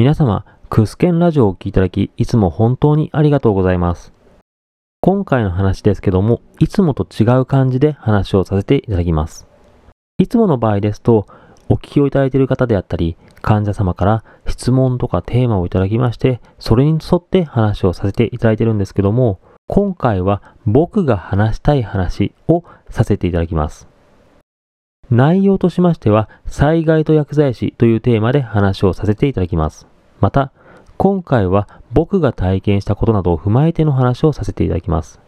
皆様、クスケンラジオをお聴きいただき、いつも本当にありがとうございます。今回の話ですけども、いつもと違う感じで話をさせていただきます。いつもの場合ですと、お聞きをいただいている方であったり、患者様から質問とかテーマをいただきまして、それに沿って話をさせていただいているんですけども、今回は僕が話したい話をさせていただきます。内容としましては、災害と薬剤師というテーマで話をさせていただきます。また、今回は僕が体験したことなどを踏まえての話をさせていただきます。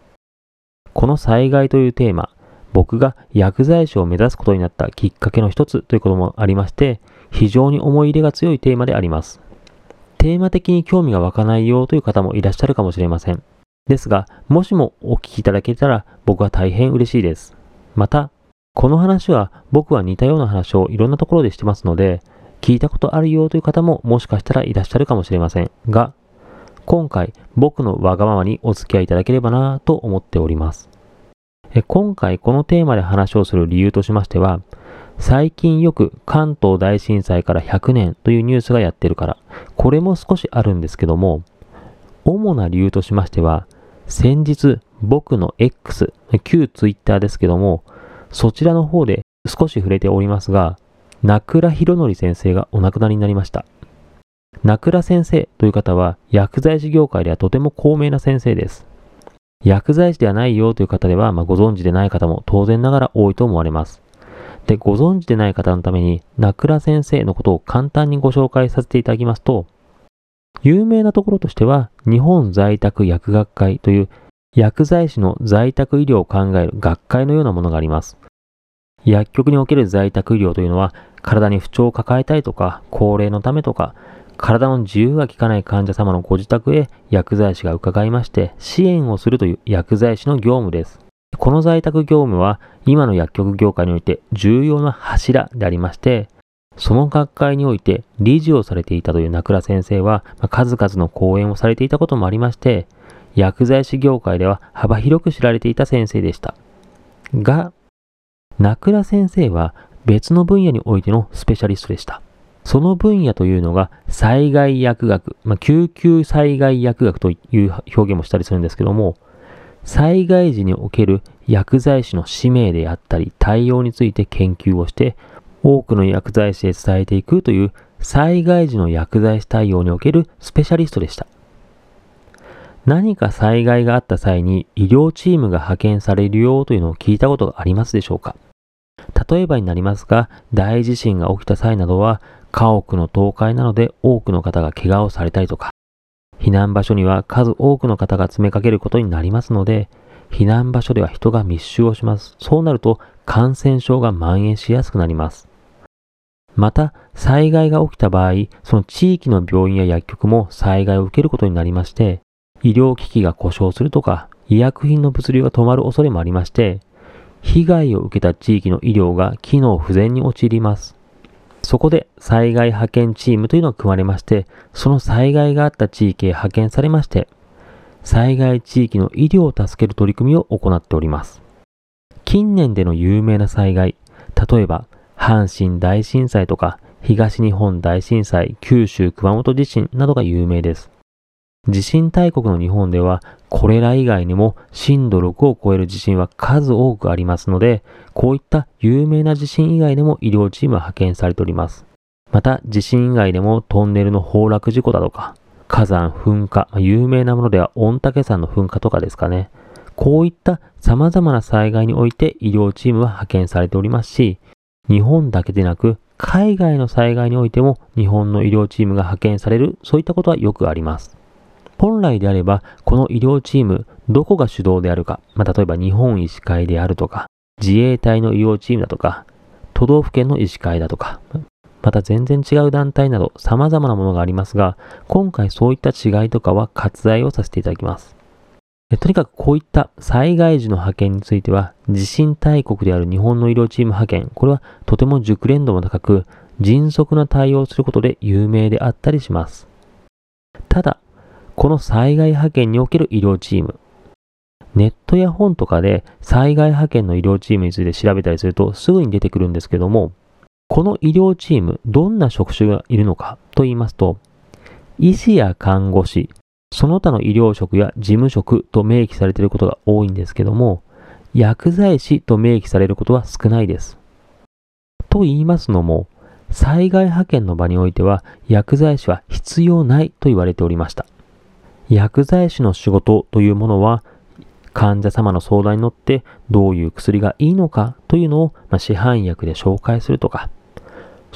この災害というテーマ、僕が薬剤師を目指すことになったきっかけの一つということもありまして、非常に思い入れが強いテーマであります。テーマ的に興味が湧かないよという方もいらっしゃるかもしれません。ですが、もしもお聞きいただけたら僕は大変嬉しいです。また、この話は僕は似たような話をいろんなところでしてますので、聞いたことあるよという方ももしかしたらいらっしゃるかもしれませんが、今回僕のわがままにお付き合いいただければなと思っております。今回このテーマで話をする理由としましては、最近よく関東大震災から100年というニュースがやってるから、これも少しあるんですけども、主な理由としましては、先日僕の X、旧 Twitter ですけども、そちらの方で少し触れておりますが、名倉博則先生がお亡くなりになりました。名倉先生という方は薬剤師業界ではとても高名な先生です。薬剤師ではないよという方では、まあ、ご存知でない方も当然ながら多いと思われます。で、ご存知でない方のために、名倉先生のことを簡単にご紹介させていただきますと、有名なところとしては、日本在宅薬学会という薬剤師の在宅医療を考える学会のようなものがあります。薬局における在宅医療というのは、体に不調を抱えたいとか、高齢のためとか、体の自由が利かない患者様のご自宅へ薬剤師が伺いまして、支援をするという薬剤師の業務です。この在宅業務は、今の薬局業界において重要な柱でありまして、その学会において理事をされていたという名倉先生は、数々の講演をされていたこともありまして、薬剤師業界では幅広く知られていた先生でした。が、名倉先生は別の分野においてのスペシャリストでした。その分野というのが災害薬学、まあ、救急災害薬学という表現もしたりするんですけども、災害時における薬剤師の使命であったり対応について研究をして、多くの薬剤師へ伝えていくという災害時の薬剤師対応におけるスペシャリストでした。何か災害があった際に医療チームが派遣されるよというのを聞いたことがありますでしょうか？例えばになりますが、大地震が起きた際などは、家屋の倒壊などで多くの方が怪我をされたりとか、避難場所には数多くの方が詰めかけることになりますので、避難場所では人が密集をします。そうなると感染症が蔓延しやすくなります。また、災害が起きた場合、その地域の病院や薬局も災害を受けることになりまして、医療機器が故障するとか、医薬品の物流が止まる恐れもありまして、被害を受けた地域の医療が機能不全に陥ります。そこで災害派遣チームというのが組まれまして、その災害があった地域へ派遣されまして、災害地域の医療を助ける取り組みを行っております。近年での有名な災害、例えば阪神大震災とか東日本大震災、九州熊本地震などが有名です。地震大国の日本では、これら以外にも震度6を超える地震は数多くありますので、こういった有名な地震以外でも医療チームは派遣されております。また、地震以外でもトンネルの崩落事故だとか、火山噴火、有名なものでは御嶽山の噴火とかですかね。こういった様々な災害において医療チームは派遣されておりますし、日本だけでなく海外の災害においても日本の医療チームが派遣される、そういったことはよくあります。本来であれば、この医療チーム、どこが主導であるか、まあ、例えば日本医師会であるとか、自衛隊の医療チームだとか、都道府県の医師会だとか、また全然違う団体など様々なものがありますが、今回そういった違いとかは割愛をさせていただきます。とにかくこういった災害時の派遣については、地震大国である日本の医療チーム派遣、これはとても熟練度も高く、迅速な対応をすることで有名であったりします。ただ、この災害派遣における医療チーム。ネットや本とかで災害派遣の医療チームについて調べたりするとすぐに出てくるんですけども、この医療チーム、どんな職種がいるのかと言いますと、医師や看護師、その他の医療職や事務職と明記されていることが多いんですけども、薬剤師と明記されることは少ないです。と言いますのも、災害派遣の場においては薬剤師は必要ないと言われておりました。薬剤師の仕事というものは患者様の相談に乗ってどういう薬がいいのかというのを、ま市販薬で紹介するとか、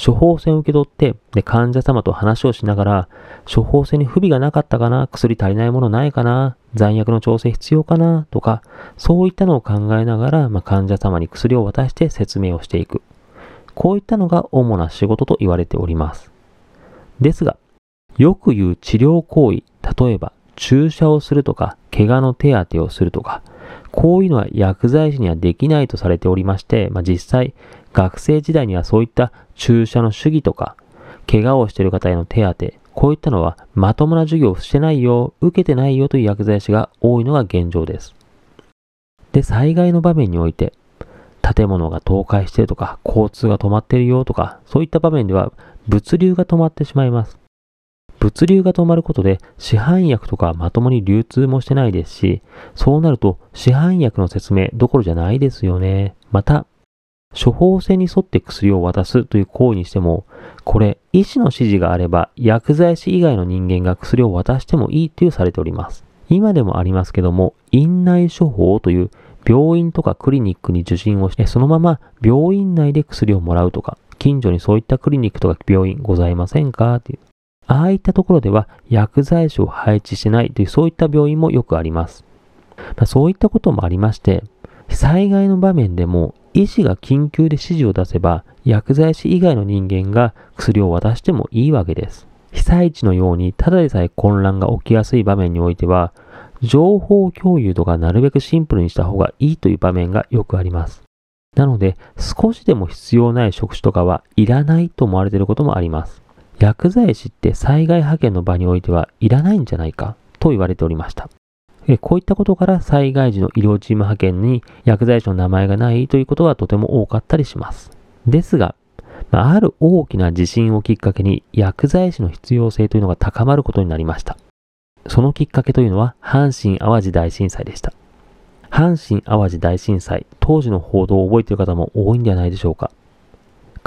処方箋を受け取ってで患者様と話をしながら、処方箋に不備がなかったかな、薬足りないものないかな、残薬の調整必要かなとか、そういったのを考えながら、まあ、患者様に薬を渡して説明をしていく。こういったのが主な仕事と言われております。ですが、よく言う治療行為、例えば注射をするとか、怪我の手当てをするとか、こういうのは薬剤師にはできないとされておりまして、まあ、実際、学生時代にはそういった注射の主義とか、怪我をしている方への手当て、こういったのはまともな授業をしてないよ、受けてないよという薬剤師が多いのが現状です。で、災害の場面において、建物が倒壊しているとか、交通が止まっているよとか、そういった場面では物流が止まってしまいます。物流が止まることで市販薬とかまともに流通もしてないですし、そうなると市販薬の説明どころじゃないですよね。また、処方箋に沿って薬を渡すという行為にしても、これ、医師の指示があれば、薬剤師以外の人間が薬を渡してもいいというされております。今でもありますけども、院内処方という病院とかクリニックに受診をして、そのまま病院内で薬をもらうとか、近所にそういったクリニックとか病院ございませんかという。ああいったところでは薬剤師を配置しないというそういった病院もよくあります。まあ、そういったこともありまして、災害の場面でも医師が緊急で指示を出せば薬剤師以外の人間が薬を渡してもいいわけです。被災地のようにただでさえ混乱が起きやすい場面においては情報共有とかなるべくシンプルにした方がいいという場面がよくあります。なので少しでも必要ない職種とかはいらないと思われていることもあります。薬剤師って災害派遣の場においてはいらないんじゃないかと言われておりました。こういったことから災害時の医療チーム派遣に薬剤師の名前がないということはとても多かったりします。ですが、ある大きな地震をきっかけに薬剤師の必要性というのが高まることになりました。そのきっかけというのは阪神淡路大震災でした。阪神淡路大震災、当時の報道を覚えている方も多いんではないでしょうか。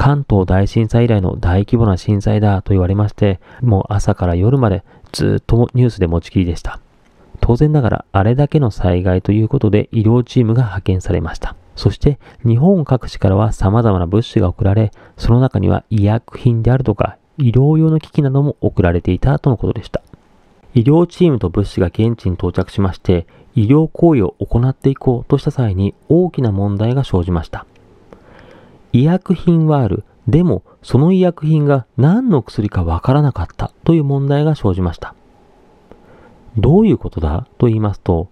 関東大震災以来の大規模な震災だと言われまして、もう朝から夜までずっとニュースで持ちきりでした。当然ながらあれだけの災害ということで医療チームが派遣されました。そして日本各地からは様々な物資が送られ、その中には医薬品であるとか医療用の機器なども送られていたとのことでした。医療チームと物資が現地に到着しまして、医療行為を行っていこうとした際に大きな問題が生じました。医薬品はある。でも、その医薬品が何の薬かわからなかったという問題が生じました。どういうことだ？と言いますと、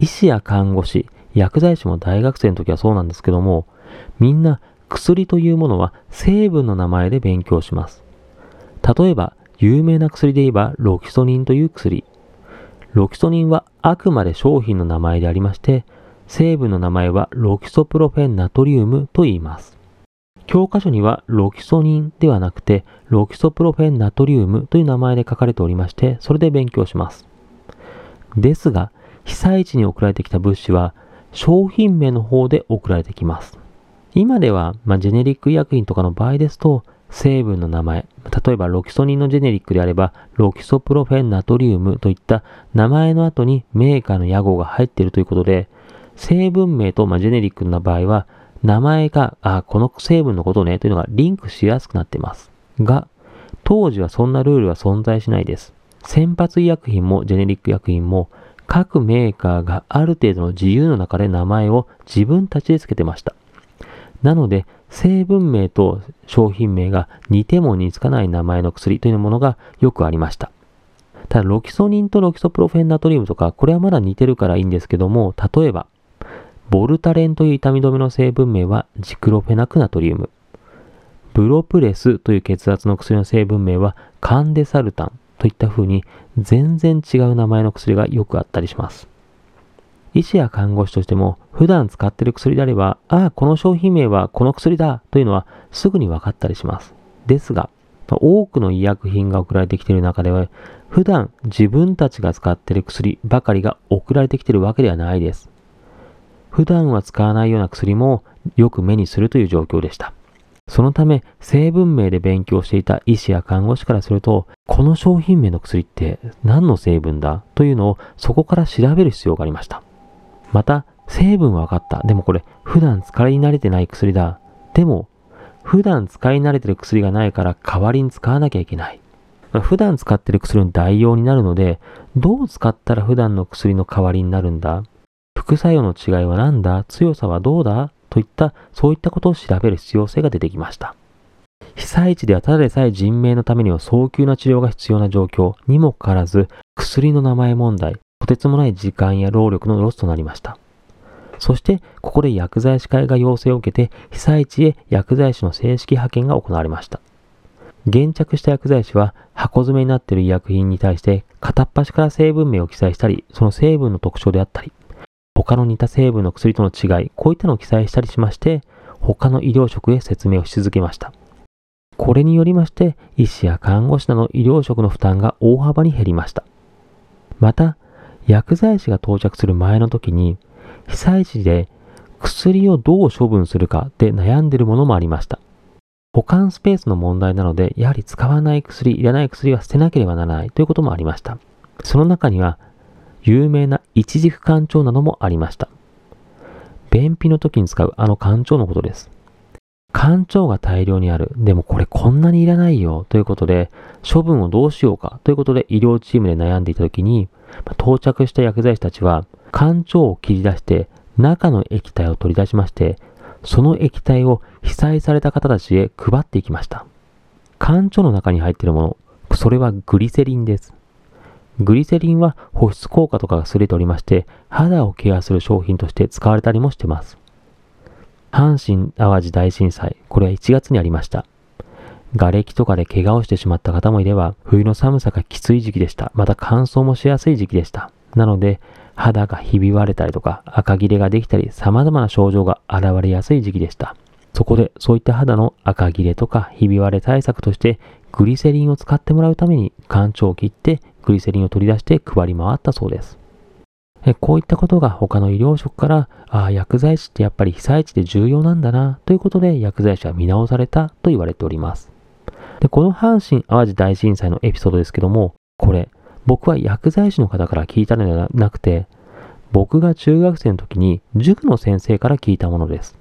医師や看護師、薬剤師も大学生の時はそうなんですけども、みんな薬というものは成分の名前で勉強します。例えば、有名な薬で言えばロキソニンという薬。ロキソニンはあくまで商品の名前でありまして、成分の名前はロキソプロフェンナトリウムと言います。教科書にはロキソニンではなくて、ロキソプロフェンナトリウムという名前で書かれておりまして、それで勉強します。ですが、被災地に送られてきた物資は、商品名の方で送られてきます。今では、まあ、ジェネリック医薬品とかの場合ですと、成分の名前、例えばロキソニンのジェネリックであれば、ロキソプロフェンナトリウムといった名前の後にメーカーの屋号が入っているということで、成分名と、まあ、ジェネリックの場合は、名前が、あ、この成分のことねというのがリンクしやすくなっています。が、当時はそんなルールは存在しないです。先発医薬品もジェネリック薬品も各メーカーがある程度の自由の中で名前を自分たちで付けてました。なので、成分名と商品名が似ても似つかない名前の薬というものがよくありました。ただ、ロキソニンとロキソプロフェンナトリウムとか、これはまだ似てるからいいんですけども、例えば、ボルタレンという痛み止めの成分名はジクロフェナクナトリウム。ブロプレスという血圧の薬の成分名はカンデサルタンといった風に全然違う名前の薬がよくあったりします。医師や看護師としても普段使っている薬であれば、ああ、この商品名はこの薬だというのはすぐに分かったりします。ですが、多くの医薬品が送られてきている中では、普段自分たちが使っている薬ばかりが送られてきているわけではないです。普段は使わないような薬もよく目にするという状況でした。そのため、成分名で勉強していた医師や看護師からすると、この商品名の薬って何の成分だというのをそこから調べる必要がありました。また、成分は分かった。でもこれ、普段使い慣れてない薬だ。でも、普段使い慣れてる薬がないから代わりに使わなきゃいけない。普段使ってる薬の代用になるので、どう使ったら普段の薬の代わりになるんだ副作用の違いは何だ？強さはどうだ？といった、そういったことを調べる必要性が出てきました。被災地ではただでさえ人命のためには早急な治療が必要な状況にもかかわらず、薬の名前問題、とてつもない時間や労力のロスとなりました。そして、ここで薬剤師会が要請を受けて、被災地へ薬剤師の正式派遣が行われました。現着した薬剤師は箱詰めになっている医薬品に対して片っ端から成分名を記載したり、その成分の特徴であったり、他の似た成分の薬との違い、こういったのを記載したりしまして、他の医療職へ説明をし続けました。これによりまして、医師や看護師など医療職の負担が大幅に減りました。また、薬剤師が到着する前の時に、被災地で薬をどう処分するかで悩んでいるものもありました。保管スペースの問題なので、やはり使わない薬、いらない薬は捨てなければならないということもありました。その中には、有名な一軸干潮などもありました。便秘の時に使うあの干潮のことです。干潮が大量にある。でもこれこんなにいらないよ。ということで、処分をどうしようか。ということで医療チームで悩んでいた時に、到着した薬剤師たちは、干潮を切り出して、中の液体を取り出しまして、その液体を被災された方たちへ配っていきました。干潮の中に入っているもの、それはグリセリンです。グリセリンは保湿効果とかが優れておりまして、肌をケアする商品として使われたりもしてます。阪神淡路大震災、これは1月にありました。瓦礫とかで怪我をしてしまった方もいれば、冬の寒さがきつい時期でした。また乾燥もしやすい時期でした。なので、肌がひび割れたりとか、赤切れができたり、様々な症状が現れやすい時期でした。そこで、そういった肌の赤切れとかひび割れ対策として、グリセリンを使ってもらうために、干潮を切ってグリセリンを取り出して配り回ったそうです。こういったことが他の医療職から、ああ、薬剤師ってやっぱり被災地で重要なんだな、ということで薬剤師は見直されたと言われております。で、この阪神淡路大震災のエピソードですけども、これ、僕は薬剤師の方から聞いたのではなくて、僕が中学生の時に塾の先生から聞いたものです。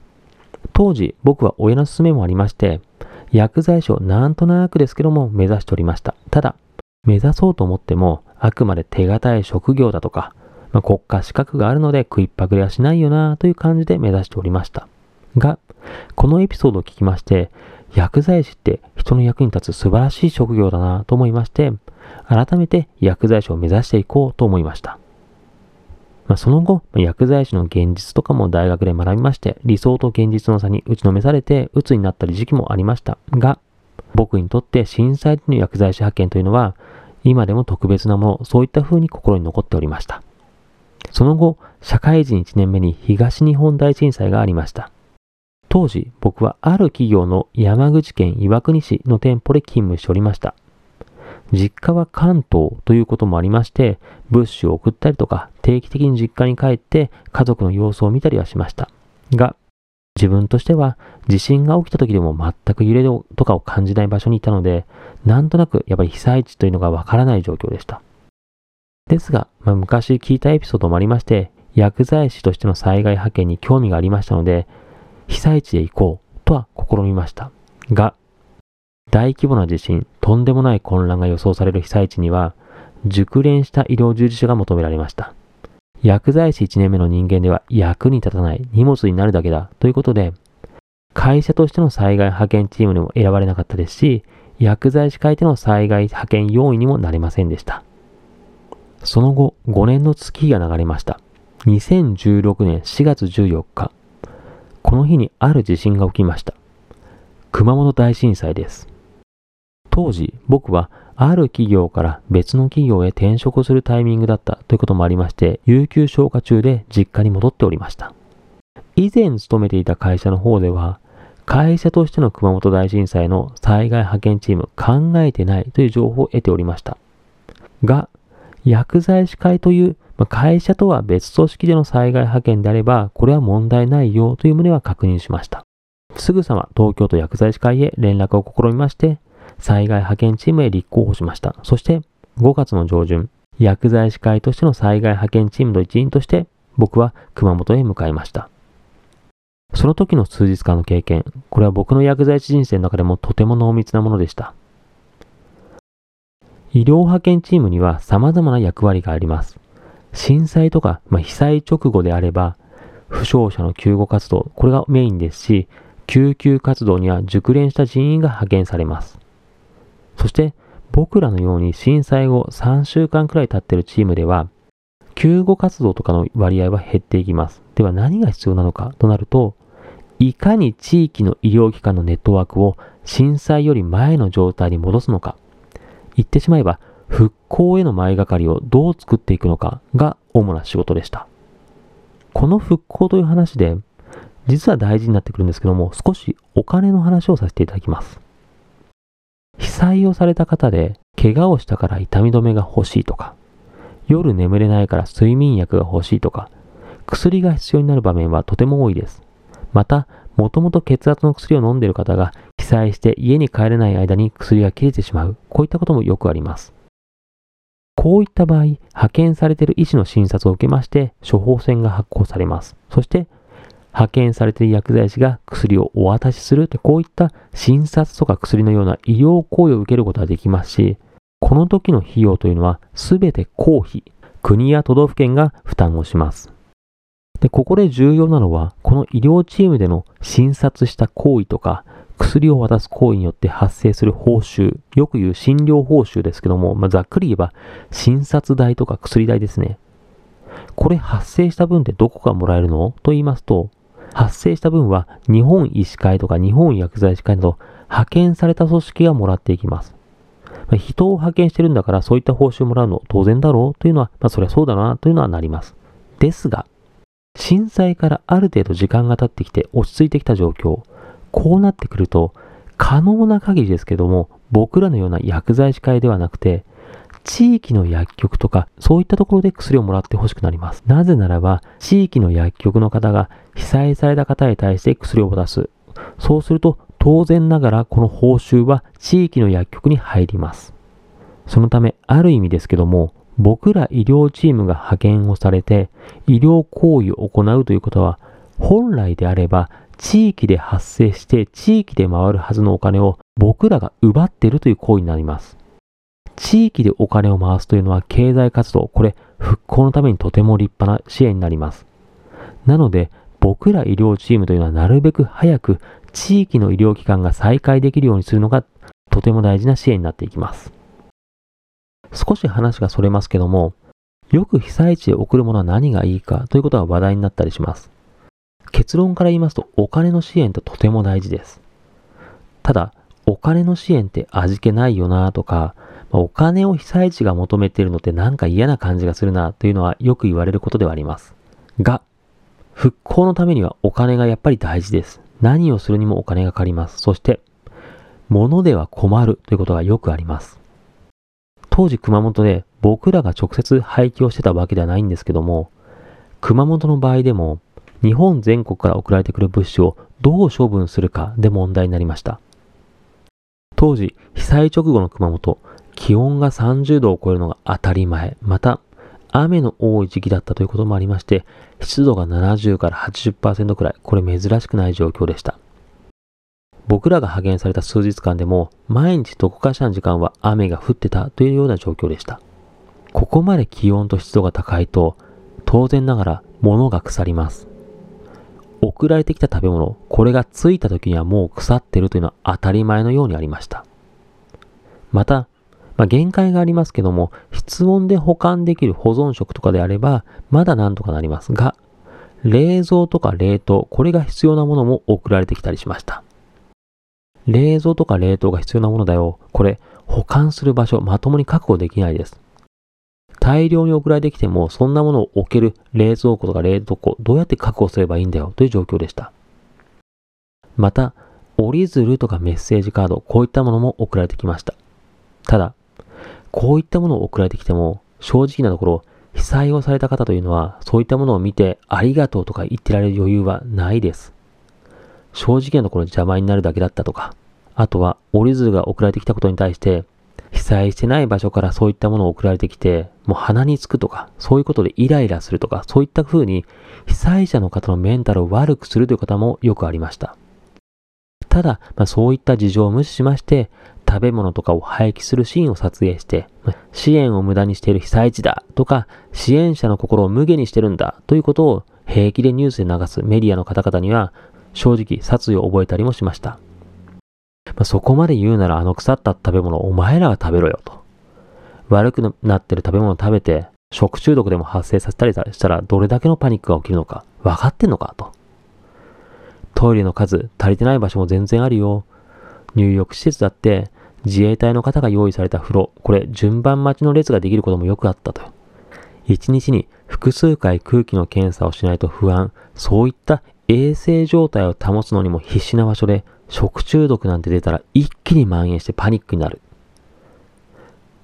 当時、僕は親の勧めもありまして、薬剤師をなんとなくですけども目指しておりました。ただ、目指そうと思っても、あくまで手堅い職業だとか、まあ、国家資格があるので食いっぱぐれはしないよなという感じで目指しておりました。が、このエピソードを聞きまして、薬剤師って人の役に立つ素晴らしい職業だなと思いまして、改めて薬剤師を目指していこうと思いました。まあ、その後、薬剤師の現実とかも大学で学びまして、理想と現実の差に打ちのめされて、鬱になったり時期もありましたが、僕にとって震災での薬剤師派遣というのは、今でも特別なもの、そういった風に心に残っておりました。その後、社会人1年目に東日本大震災がありました。当時、僕はある企業の山口県岩国市の店舗で勤務しておりました。実家は関東ということもありまして、物資を送ったりとか、定期的に実家に帰って家族の様子を見たりはしました。が、自分としては地震が起きた時でも全く揺れとかを感じない場所にいたので、なんとなくやっぱり被災地というのがわからない状況でした。ですが、まあ、昔聞いたエピソードもありまして、薬剤師としての災害派遣に興味がありましたので、被災地へ行こうとは試みました。が、大規模な地震、とんでもない混乱が予想される被災地には、熟練した医療従事者が求められました。薬剤師1年目の人間では役に立たない荷物になるだけだということで、会社としての災害派遣チームにも選ばれなかったですし、薬剤師会での災害派遣要員にもなれませんでした。その後、5年の月日が流れました。2016年4月14日、この日にある地震が起きました。熊本大震災です。当時、僕はある企業から別の企業へ転職するタイミングだったということもありまして、有給消化中で実家に戻っておりました。以前勤めていた会社の方では、会社としての熊本大震災の災害派遣チーム考えてないという情報を得ておりました。が、薬剤師会という会社とは別組織での災害派遣であれば、これは問題ないよという旨は確認しました。すぐさま東京都薬剤師会へ連絡を試みまして、災害派遣チームへ立候補しました。そして5月の上旬、薬剤師会としての災害派遣チームの一員として僕は熊本へ向かいました。その時の数日間の経験、これは僕の薬剤師人生の中でもとても濃密なものでした。医療派遣チームには様々な役割があります。震災とか、まあ、被災直後であれば、負傷者の救護活動、これがメインですし、救急活動には熟練した人員が派遣されます。そして、僕らのように震災後3週間くらい経ってるチームでは、救護活動とかの割合は減っていきます。では何が必要なのかとなると、いかに地域の医療機関のネットワークを震災より前の状態に戻すのか。言ってしまえば、復興への前がかりをどう作っていくのかが主な仕事でした。この復興という話で、実は大事になってくるんですけども、少しお金の話をさせていただきます。被災をされた方で、怪我をしたから痛み止めが欲しいとか、夜眠れないから睡眠薬が欲しいとか、薬が必要になる場面はとても多いです。また、もともと血圧の薬を飲んでいる方が被災して家に帰れない間に薬が切れてしまう。こういったこともよくあります。こういった場合、派遣されている医師の診察を受けまして、処方箋が発行されます。そして、派遣されている薬剤師が薬をお渡しするこういった診察とか薬のような医療行為を受けることができますし、この時の費用というのは全て公費、国や都道府県が負担をします。で、ここで重要なのは、この医療チームでの診察した行為とか、薬を渡す行為によって発生する報酬、よく言う診療報酬ですけども、まあ、ざっくり言えば診察代とか薬代ですね。これ発生した分ってどこがもらえるの？と言いますと、発生した分は日本医師会とか日本薬剤師会など派遣された組織がもらっていきます。まあ、人を派遣してるんだからそういった報酬をもらうの当然だろうというのは、まあそりゃそうだなというのはなります。ですが、震災からある程度時間が経ってきて落ち着いてきた状況、こうなってくると、可能な限りですけども、僕らのような薬剤師会ではなくて、地域の薬局とか、そういったところで薬をもらってほしくなります。なぜならば、地域の薬局の方が被災された方に対して薬を渡す。そうすると、当然ながらこの報酬は地域の薬局に入ります。そのため、ある意味ですけども、僕ら医療チームが派遣をされて、医療行為を行うということは、本来であれば、地域で発生して地域で回るはずのお金を僕らが奪っているという行為になります。地域でお金を回すというのは経済活動、これ復興のためにとても立派な支援になります。なので僕ら医療チームというのはなるべく早く地域の医療機関が再開できるようにするのがとても大事な支援になっていきます。少し話がそれますけども、よく被災地へ送るものは何がいいかということが話題になったりします。結論から言いますとお金の支援ってとても大事です。ただ、お金の支援って味気ないよなとか、お金を被災地が求めているのってなんか嫌な感じがするなというのはよく言われることではあります。が、復興のためにはお金がやっぱり大事です。何をするにもお金がかかります。そして、物では困るということがよくあります。当時熊本で僕らが直接廃棄をしてたわけではないんですけども、熊本の場合でも日本全国から送られてくる物資をどう処分するかで問題になりました。当時、被災直後の熊本、気温が30度を超えるのが当たり前。また、雨の多い時期だったということもありまして、湿度が70から80%くらい、これ珍しくない状況でした。僕らが派遣された数日間でも、毎日どこかしらの時間は雨が降ってたというような状況でした。ここまで気温と湿度が高いと、当然ながら物が腐ります。送られてきた食べ物、これが着いた時にはもう腐ってるというのは当たり前のようにありました。また、まあ、限界がありますけども、室温で保管できる保存食とかであれば、まだなんとかなりますが、冷蔵とか冷凍、これが必要なものも送られてきたりしました。冷蔵とか冷凍が必要なものだよ。これ、保管する場所、まともに確保できないです。大量に送られてきても、そんなものを置ける冷蔵庫とか冷凍庫、どうやって確保すればいいんだよという状況でした。また、折り鶴とかメッセージカード、こういったものも送られてきました。ただ、こういったものを送られてきても、正直なところ、被災をされた方というのは、そういったものを見て、ありがとうとか言ってられる余裕はないです。正直なところ邪魔になるだけだったとか、あとは折り鶴が送られてきたことに対して、被災してない場所からそういったものを送られてきて、もう鼻につくとか、そういうことでイライラするとか、そういった風に被災者の方のメンタルを悪くするという方もよくありました。ただ、まあ、そういった事情を無視しまして、食べ物とかを廃棄するシーンを撮影して、支援を無駄にしている被災地だとか、支援者の心を無下にしてるんだということを平気でニュースで流すメディアの方々には、正直殺意を覚えたりもしました。まあ、そこまで言うならあの腐った食べ物お前らが食べろよと。悪くなってる食べ物を食べて食中毒でも発生させたりしたらどれだけのパニックが起きるのか分かってんのかと。トイレの数足りてない場所も全然あるよ。入浴施設だって自衛隊の方が用意された風呂、これ順番待ちの列ができることもよくあったと。一日に複数回空気の検査をしないと不安、そういった衛生状態を保つのにも必死な場所で食中毒なんて出たら一気に蔓延してパニックになる。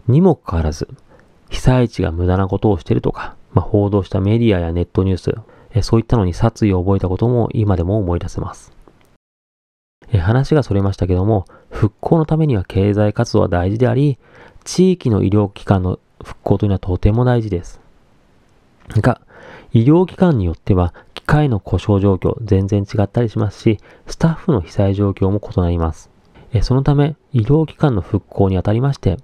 にもかかわらず、被災地が無駄なことをしてるとか、まあ、報道したメディアやネットニュース、そういったのに殺意を覚えたことも今でも思い出せます。え話がそれましたけども、復興のためには経済活動は大事であり、地域の医療機関の復興というのはとても大事です。が、医療機関によっては機械の故障状況全然違ったりしますし、スタッフの被災状況も異なります。そのため、医療機関の復興にあたりまして、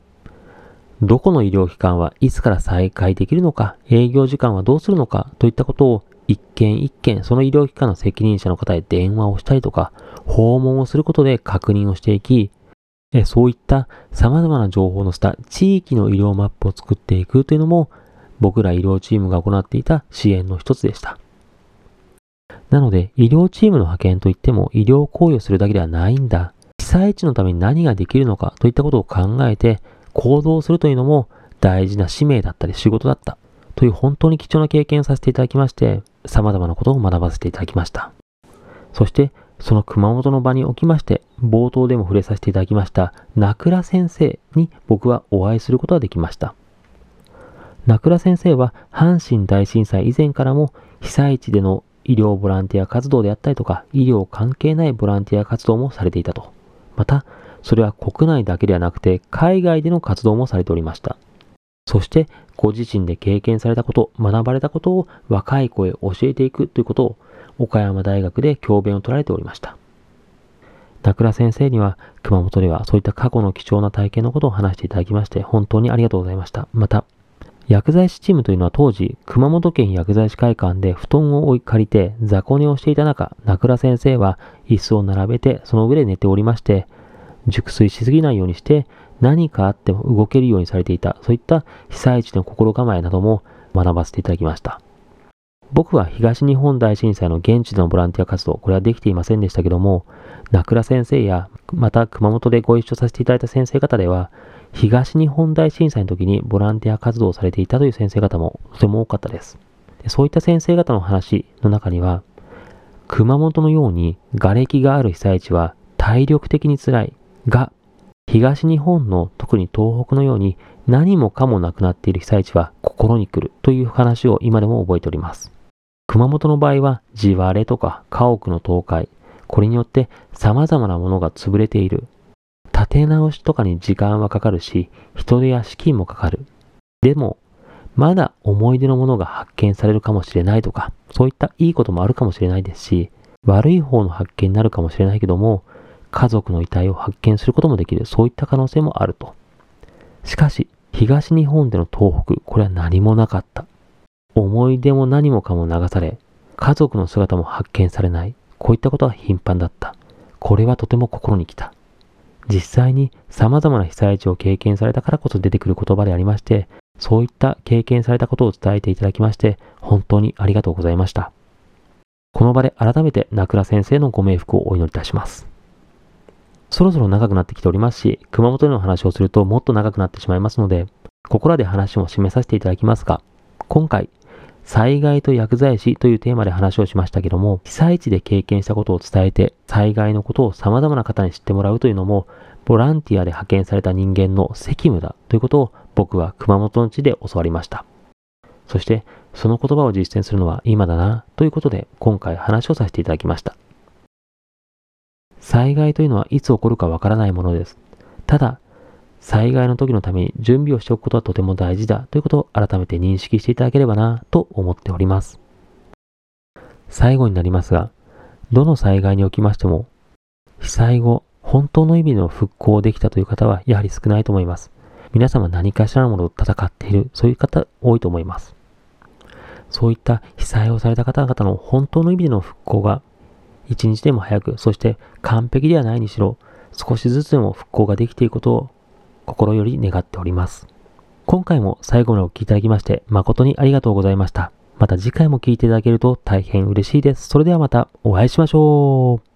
どこの医療機関はいつから再開できるのか、営業時間はどうするのかといったことを一件一件その医療機関の責任者の方へ電話をしたりとか、訪問をすることで確認をしていき、そういった様々な情報を載せた地域の医療マップを作っていくというのも僕ら医療チームが行っていた支援の一つでした。なので、医療チームの派遣といっても医療行為をするだけではないんだ。被災地のために何ができるのかといったことを考えて行動するというのも大事な使命だったり仕事だったという本当に貴重な経験をさせていただきまして、様々なことを学ばせていただきました。そして、その熊本の場におきまして、冒頭でも触れさせていただきました、名倉先生に僕はお会いすることができました。名倉先生は阪神大震災以前からも被災地での医療ボランティア活動であったりとか、医療関係ないボランティア活動もされていたと。また、それは国内だけではなくて、海外での活動もされておりました。そして、ご自身で経験されたこと、学ばれたことを若い子へ教えていくということを、岡山大学で教鞭を取られておりました。名倉先生には、熊本ではそういった過去の貴重な体験のことを話していただきまして、本当にありがとうございました。また、薬剤師チームというのは当時、熊本県薬剤師会館で布団を追い借りて雑魚寝をしていた中、名倉先生は椅子を並べてその上で寝ておりまして、熟睡しすぎないようにして何かあっても動けるようにされていた、そういった被災地の心構えなども学ばせていただきました。僕は東日本大震災の現地でのボランティア活動、これはできていませんでしたけども、名倉先生や、また熊本でご一緒させていただいた先生方では、東日本大震災の時にボランティア活動をされていたという先生方もとても多かったです。でそういった先生方の話の中には、熊本のように瓦礫がある被災地は体力的に辛いが、東日本の特に東北のように何もかもなくなっている被災地は心に来るという話を今でも覚えております。熊本の場合は地割れとか家屋の倒壊、これによって様々なものが潰れている。立て直しとかに時間はかかるし、人手や資金もかかる。でも、まだ思い出のものが発見されるかもしれないとか、そういったいいこともあるかもしれないですし、悪い方の発見になるかもしれないけども、家族の遺体を発見することもできる、そういった可能性もあると。しかし、東日本での東北、これは何もなかった。思い出も何もかも流され、家族の姿も発見されない。こういったことが頻繁だった。これはとても心に来た。実際に様々な被災地を経験されたからこそ出てくる言葉でありまして、そういった経験されたことを伝えていただきまして、本当にありがとうございました。この場で改めて名倉先生のご冥福をお祈りいたします。そろそろ長くなってきておりますし、熊本での話をするともっと長くなってしまいますので、ここらで話も締めさせていただきますが、今回、災害と薬剤師というテーマで話をしましたけども、被災地で経験したことを伝えて、災害のことを様々な方に知ってもらうというのも、ボランティアで派遣された人間の責務だということを僕は熊本の地で教わりました。そして、その言葉を実践するのは今だなということで、今回話をさせていただきました。災害というのはいつ起こるかわからないものです。ただ、災害の時のために準備をしておくことはとても大事だということを改めて認識していただければなと思っております。最後になりますが、どの災害におきましても、被災後、本当の意味での復興できたという方はやはり少ないと思います。皆様何かしらのものと戦っている、そういう方多いと思います。そういった被災をされた方々の本当の意味での復興が一日でも早く、そして完璧ではないにしろ、少しずつでも復興ができていくことを心より願っております。今回も最後までお聴きいただきまして誠にありがとうございました。また次回も聴いていただけると大変嬉しいです。それではまたお会いしましょう。